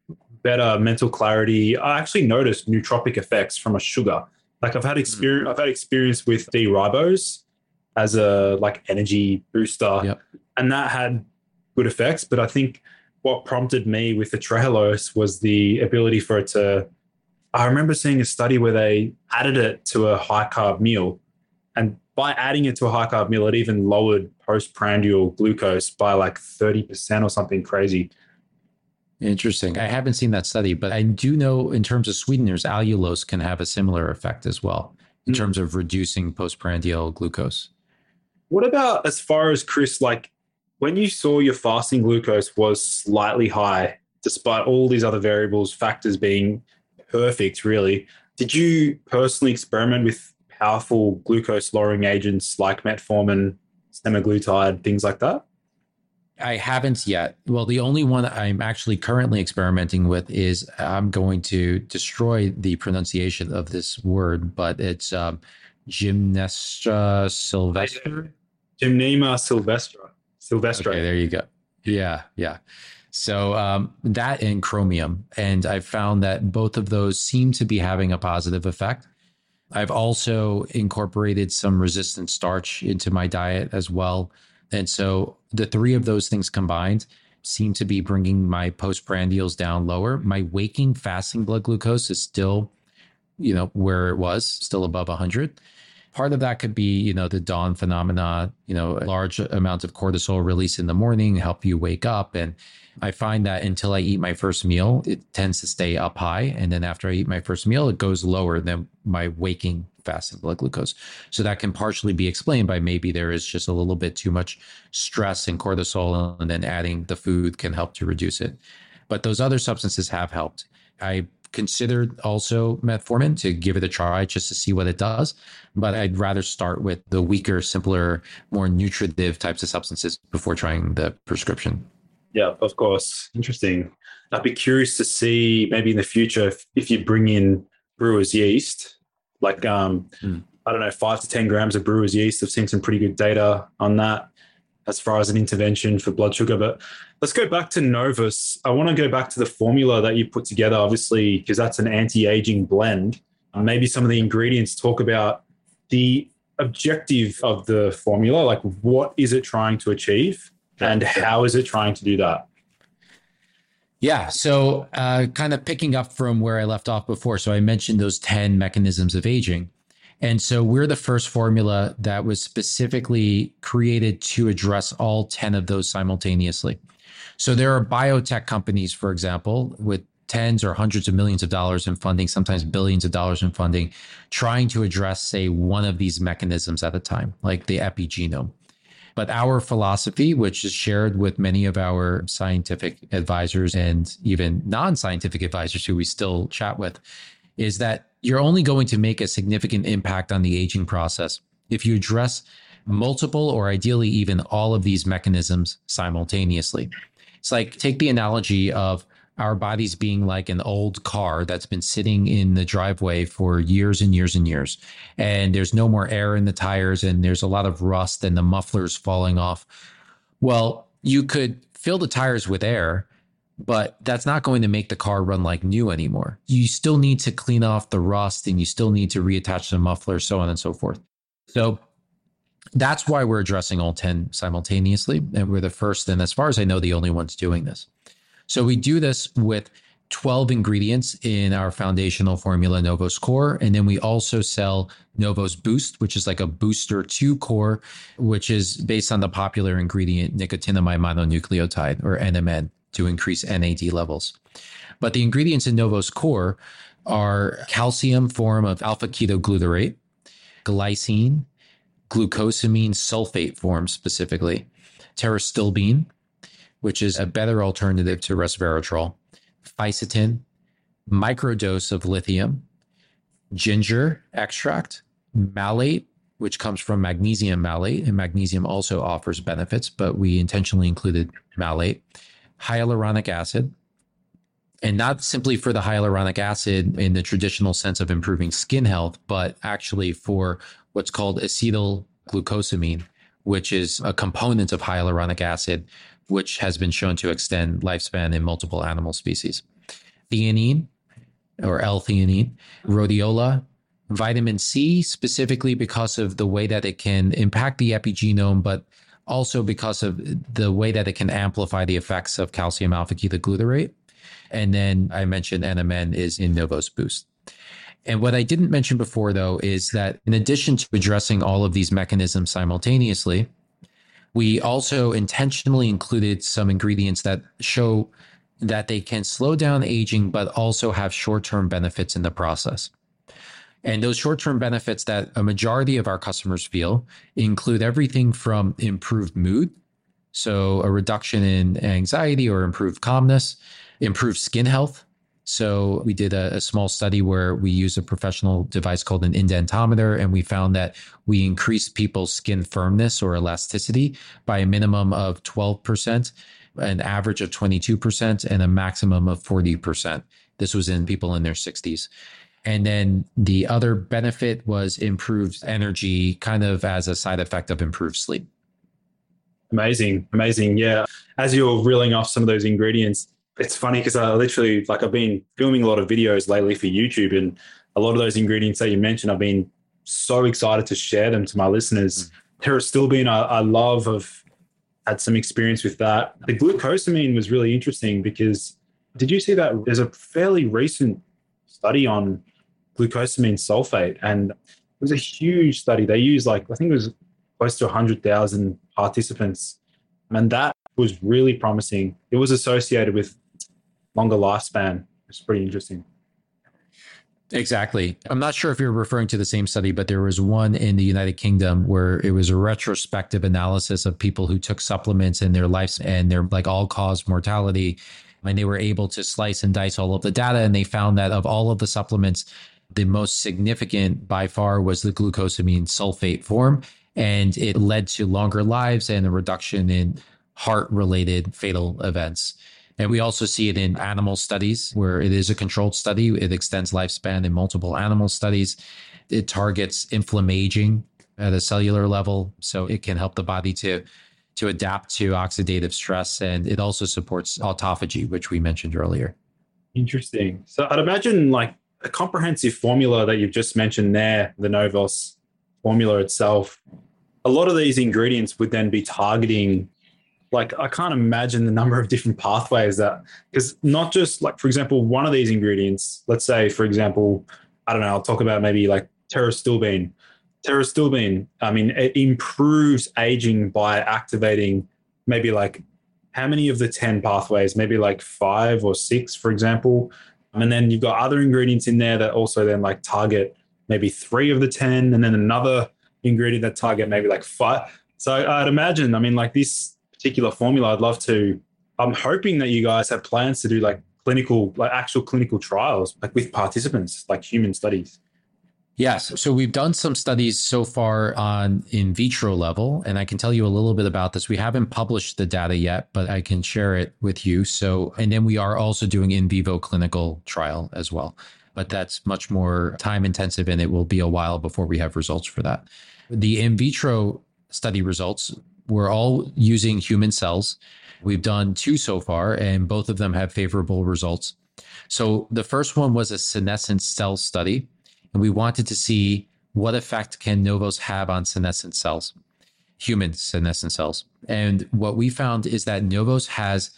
better mental clarity. I actually noticed nootropic effects from a sugar. Like I've had hmm. experience, I've had experience with D ribose as a like energy booster, Yep. and that had good effects. But I think what prompted me with the trehalose was the ability for it to. I remember seeing a study where they added it to a high carb meal, and by adding it to a high carb meal, it even lowered postprandial glucose by like 30% or something crazy. Interesting. I haven't seen that study, but I do know in terms of sweeteners, allulose can have a similar effect as well in Mm. terms of reducing postprandial glucose. What about as far as Chris, like when you saw your fasting glucose was slightly high, despite all these other variables, factors being perfect, really, did you personally experiment with powerful glucose lowering agents like metformin, semaglutide, things like that? I haven't yet. Well, the only one I'm actually currently experimenting with is I'm going to destroy the pronunciation of this word, but it's um, Gymnestra sylvester. Gymnema sylvestra. Sylvestra. Okay, there you go. Yeah, yeah. So um, that and chromium, and I've found that both of those seem to be having a positive effect. I've also incorporated some resistant starch into my diet as well, and so the three of those things combined seem to be bringing my postprandials down lower. My waking fasting blood glucose is still, you know, where it was, still above 100 part of that could be you know the dawn phenomena you know large amounts of cortisol release in the morning help you wake up and i find that until i eat my first meal it tends to stay up high and then after i eat my first meal it goes lower than my waking fasting blood glucose so that can partially be explained by maybe there is just a little bit too much stress and cortisol and then adding the food can help to reduce it but those other substances have helped i considered also metformin to give it a try just to see what it does. But I'd rather start with the weaker, simpler, more nutritive types of substances before trying the prescription. Yeah, of course. Interesting. I'd be curious to see maybe in the future if, if you bring in brewer's yeast, like um, Mm. I don't know, five to ten grams of brewer's yeast. I've seen some pretty good data on that as far as an intervention for blood sugar. But let's go back to Novos. I want to go back to the formula that you put together, obviously, because that's an anti-aging blend. Maybe some of the ingredients talk about the objective of the formula, like what is it trying to achieve and how is it trying to do that? Yeah. So, uh, kind of picking up from where I left off before. So, I mentioned those 10 mechanisms of aging. And so, we're the first formula that was specifically created to address all 10 of those simultaneously. So, there are biotech companies, for example, with tens or hundreds of millions of dollars in funding, sometimes billions of dollars in funding, trying to address, say, one of these mechanisms at a time, like the epigenome. But our philosophy, which is shared with many of our scientific advisors and even non scientific advisors who we still chat with, is that you're only going to make a significant impact on the aging process if you address multiple or ideally even all of these mechanisms simultaneously. It's like take the analogy of our bodies being like an old car that's been sitting in the driveway for years and years and years. And there's no more air in the tires and there's a lot of rust and the muffler's falling off. Well, you could fill the tires with air, but that's not going to make the car run like new anymore. You still need to clean off the rust and you still need to reattach the muffler, so on and so forth. So that's why we're addressing all 10 simultaneously. And we're the first, and as far as I know, the only ones doing this. So we do this with 12 ingredients in our foundational formula, Novos Core. And then we also sell Novos Boost, which is like a booster to core, which is based on the popular ingredient nicotinamide mononucleotide or NMN to increase NAD levels. But the ingredients in Novos Core are calcium form of alpha ketoglutarate, glycine, glucosamine sulfate form specifically, pterostilbene, which is a better alternative to resveratrol, fisetin, microdose of lithium, ginger extract, malate, which comes from magnesium malate, and magnesium also offers benefits, but we intentionally included malate, hyaluronic acid, and not simply for the hyaluronic acid in the traditional sense of improving skin health, but actually for what's called acetyl glucosamine, which is a component of hyaluronic acid, which has been shown to extend lifespan in multiple animal species. Theanine or L-theanine, rhodiola, vitamin C, specifically because of the way that it can impact the epigenome, but also because of the way that it can amplify the effects of calcium alpha ketoglutarate. And then I mentioned NMN is in Novos Boost. And what I didn't mention before, though, is that in addition to addressing all of these mechanisms simultaneously, we also intentionally included some ingredients that show that they can slow down aging, but also have short term benefits in the process. And those short term benefits that a majority of our customers feel include everything from improved mood, so a reduction in anxiety or improved calmness, improved skin health. So we did a, a, small study where we used a professional device called an indentometer, and we found that we increased people's skin firmness or elasticity by a minimum of 12%, an average of 22%, and a maximum of 40%. This was in people in their 60s. And then the other benefit was improved energy, kind of as a side effect of improved sleep. Amazing, amazing. Yeah. As you're reeling off some of those ingredients, it's funny because I literally like I've been filming a lot of videos lately for YouTube, and a lot of those ingredients that you mentioned, I've been so excited to share them to my listeners. Mm. been I, I love of had some experience with that. The glucosamine was really interesting because did you see that there's a fairly recent study on glucosamine sulfate, and it was a huge study. They used like I think it was close to 100,000 participants, and that was really promising. It was associated with longer lifespan. It's pretty interesting. Exactly. I'm not sure if you're referring to the same study, but there was one in the United Kingdom where it was a retrospective analysis of people who took supplements in their lives and their like all cause mortality. And they were able to slice and dice all of the data. And they found that of all of the supplements, the most significant by far was the glucosamine sulfate form. And it led to longer lives and a reduction in heart related fatal events. And we also see it in animal studies where it is a controlled study. It extends lifespan in multiple animal studies. It targets inflammaging at a cellular level. So it can help the body to to adapt to oxidative stress. And it also supports autophagy, which we mentioned earlier. Interesting. So I'd imagine like a comprehensive formula that you've just mentioned there, the Novos formula itself, a lot of these ingredients would then be targeting like I can't imagine the number of different pathways that because not just like for example one of these ingredients let's say for example I don't know I'll talk about maybe like pterostilbene pterostilbene I mean it improves aging by activating maybe like how many of the 10 pathways? Maybe like 5 or 6 for example. And then you've got other ingredients in there that also then like target maybe 3 of the 10 and then another ingredient that target maybe like 5 so I'd imagine I mean like this particular formula, I'd love to. I'm hoping that you guys have plans to do like clinical, like actual clinical trials, like with participants, like human studies. Yes. So we've done some studies so far on in vitro level, and I can tell you a little bit about this. We haven't published the data yet, but I can share it with you. So, and then we are also doing in vivo clinical trial as well. But that's much more time intensive, and it will be a while before we have results for that. The in vitro study results We're all using human cells. We've done two so far, and both of them have favorable results. So the first one was a senescent cell study, and we wanted to see what effect can Novos have on senescent cells, human senescent cells. And what we found is that Novos has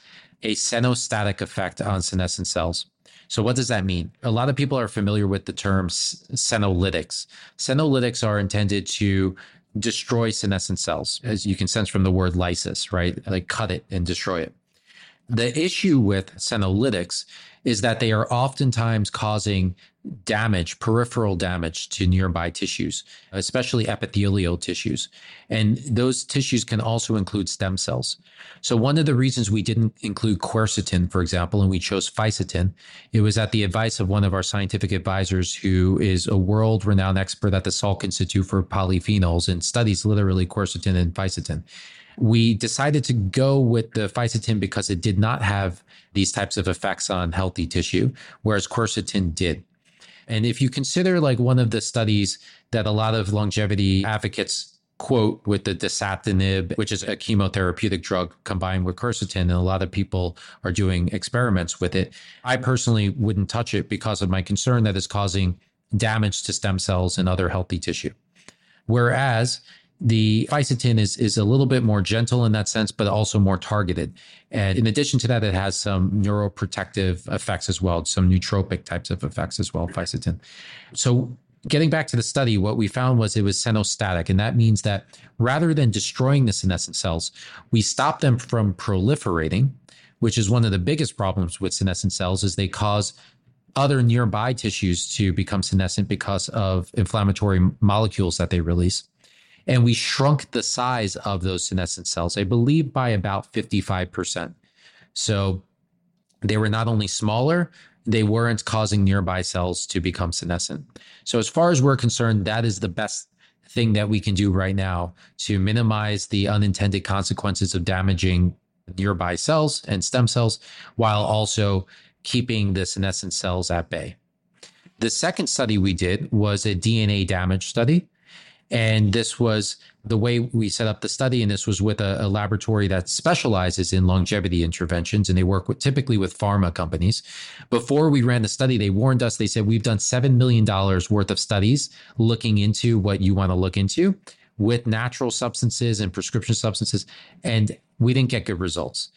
a senostatic effect on senescent cells. So what does that mean? A lot of people are familiar with the term senolytics. Senolytics are intended to destroy senescent cells, as you can sense from the word lysis, right? Like cut it and destroy it. The issue with senolytics is that they are oftentimes causing damage, peripheral damage to nearby tissues, especially epithelial tissues. And those tissues can also include stem cells. So one of the reasons we didn't include quercetin, for example, and we chose fisetin, it was at the advice of one of our scientific advisors who is a world renowned expert at the Salk Institute for Polyphenols and studies literally quercetin and fisetin. We decided to go with the fisetin because it did not have these types of effects on healthy tissue, whereas quercetin did. And if you consider like one of the studies that a lot of longevity advocates quote with the dasatinib, which is a chemotherapeutic drug combined with quercetin, and a lot of people are doing experiments with it. I personally wouldn't touch it because of my concern that it's causing damage to stem cells and other healthy tissue. Whereas the fisetin is is a little bit more gentle in that sense, but also more targeted. And in addition to that, it has some neuroprotective effects as well, some nootropic types of effects as well, fisetin. So getting back to the study, what we found was it was senostatic. And that means that rather than destroying the senescent cells, we stop them from proliferating, which is one of the biggest problems with senescent cells is they cause other nearby tissues to become senescent because of inflammatory molecules that they release. And we shrunk the size of those senescent cells, I believe, by about 55%. So they were not only smaller, they weren't causing nearby cells to become senescent. So, as far as we're concerned, that is the best thing that we can do right now to minimize the unintended consequences of damaging nearby cells and stem cells while also keeping the senescent cells at bay. The second study we did was a DNA damage study. And this was the way we set up the study. And this was with a, a, laboratory that specializes in longevity interventions. And they work with typically with pharma companies. Before we ran the study, they warned us, they said, we've done $7 million worth of studies looking into what you want to look into with natural substances and prescription substances. And we didn't get good results.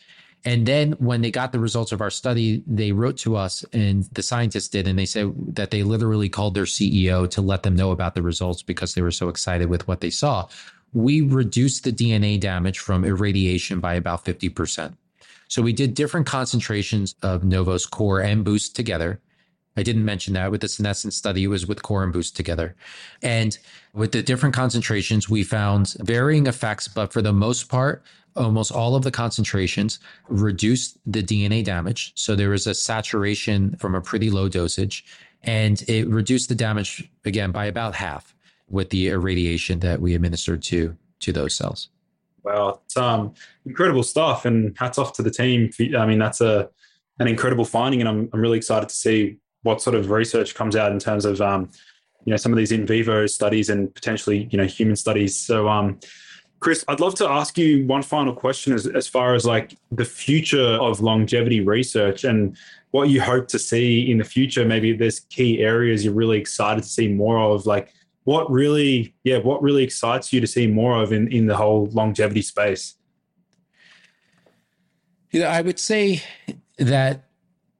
And then when they got the results of our study, they wrote to us and the scientists did, and they said that they literally called their CEO to let them know about the results because they were so excited with what they saw. We reduced the DNA damage from irradiation by about 50%. So we did different concentrations of Novos Core and Boost together. I didn't mention that with the senescent study, it was with Core and Boost together. And with the different concentrations, we found varying effects, but for the most part, almost all of the concentrations reduced the DNA damage. So there was a saturation from a pretty low dosage, and it reduced the damage again by about half with the irradiation that we administered to to those cells. Wow, it's um, incredible stuff, and hats off to the team. I mean, that's a an incredible finding, and I'm I'm really excited to see what sort of research comes out in terms of um, you know some of these in vivo studies and potentially you know human studies. So um, Chris, I'd love to ask you one final question as, as far as like the future of longevity research and what you hope to see in the future. Maybe there's key areas you're really excited to see more of. Like what really, yeah, what really excites you to see more of in, in the whole longevity space? Know, I would say that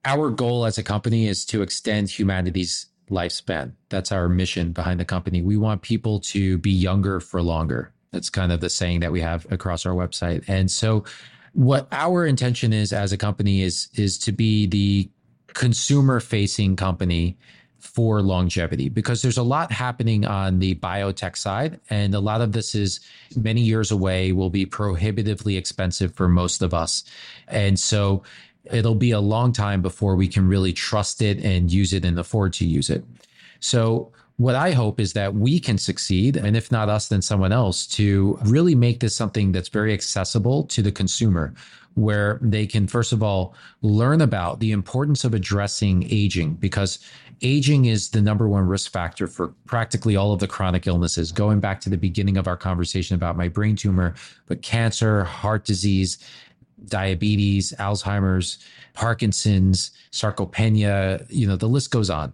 our goal as a company is to extend humanity's lifespan. That's our mission behind the company. We want people to be younger for longer. That's kind of the saying that we have across our website. And so what our intention is as a company is is to be the consumer facing company for longevity because there's a lot happening on the biotech side and a lot of this is many years away will be prohibitively expensive for most of us and so it'll be a long time before we can really trust it and use it and afford to use it so what I hope is that we can succeed, and if not us, then someone else, to really make this something that's very accessible to the consumer, where they can, first of all, learn about the importance of addressing aging, because aging is the number one risk factor for practically all of the chronic illnesses. Going back to the beginning of our conversation about my brain tumor, but cancer, heart disease, diabetes, Alzheimer's, Parkinson's, sarcopenia, you know, the list goes on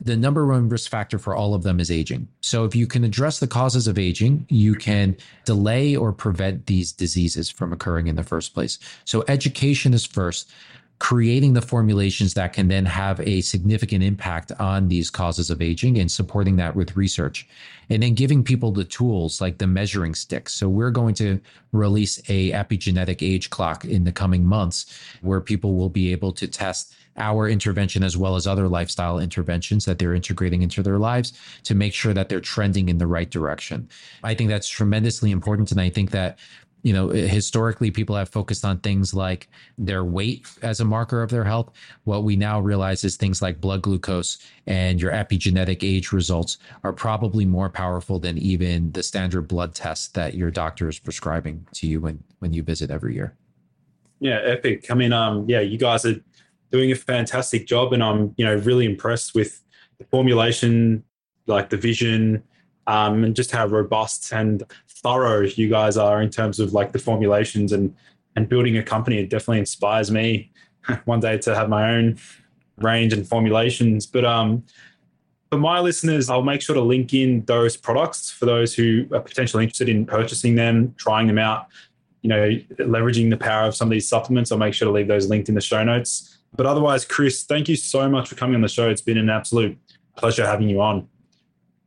the number one risk factor for all of them is aging. So if you can address the causes of aging, you can delay or prevent these diseases from occurring in the first place. So education is first creating the formulations that can then have a significant impact on these causes of aging and supporting that with research and then giving people the tools like the measuring sticks so we're going to release a epigenetic age clock in the coming months where people will be able to test our intervention as well as other lifestyle interventions that they're integrating into their lives to make sure that they're trending in the right direction. I think that's tremendously important. And I think that you know historically people have focused on things like their weight as a marker of their health. What we now realize is things like blood glucose and your epigenetic age results are probably more powerful than even the standard blood test that your doctor is prescribing to you when when you visit every year. Yeah epic. I mean um yeah you guys are doing a fantastic job, and I'm you know really impressed with the formulation, like the vision, um, and just how robust and thorough you guys are in terms of like the formulations and and building a company. It definitely inspires me one day to have my own range and formulations. But um, for my listeners, I'll make sure to link in those products for those who are potentially interested in purchasing them, trying them out. You know, leveraging the power of some of these supplements. I'll make sure to leave those linked in the show notes. But otherwise, Chris, thank you so much for coming on the show. It's been an absolute pleasure having you on.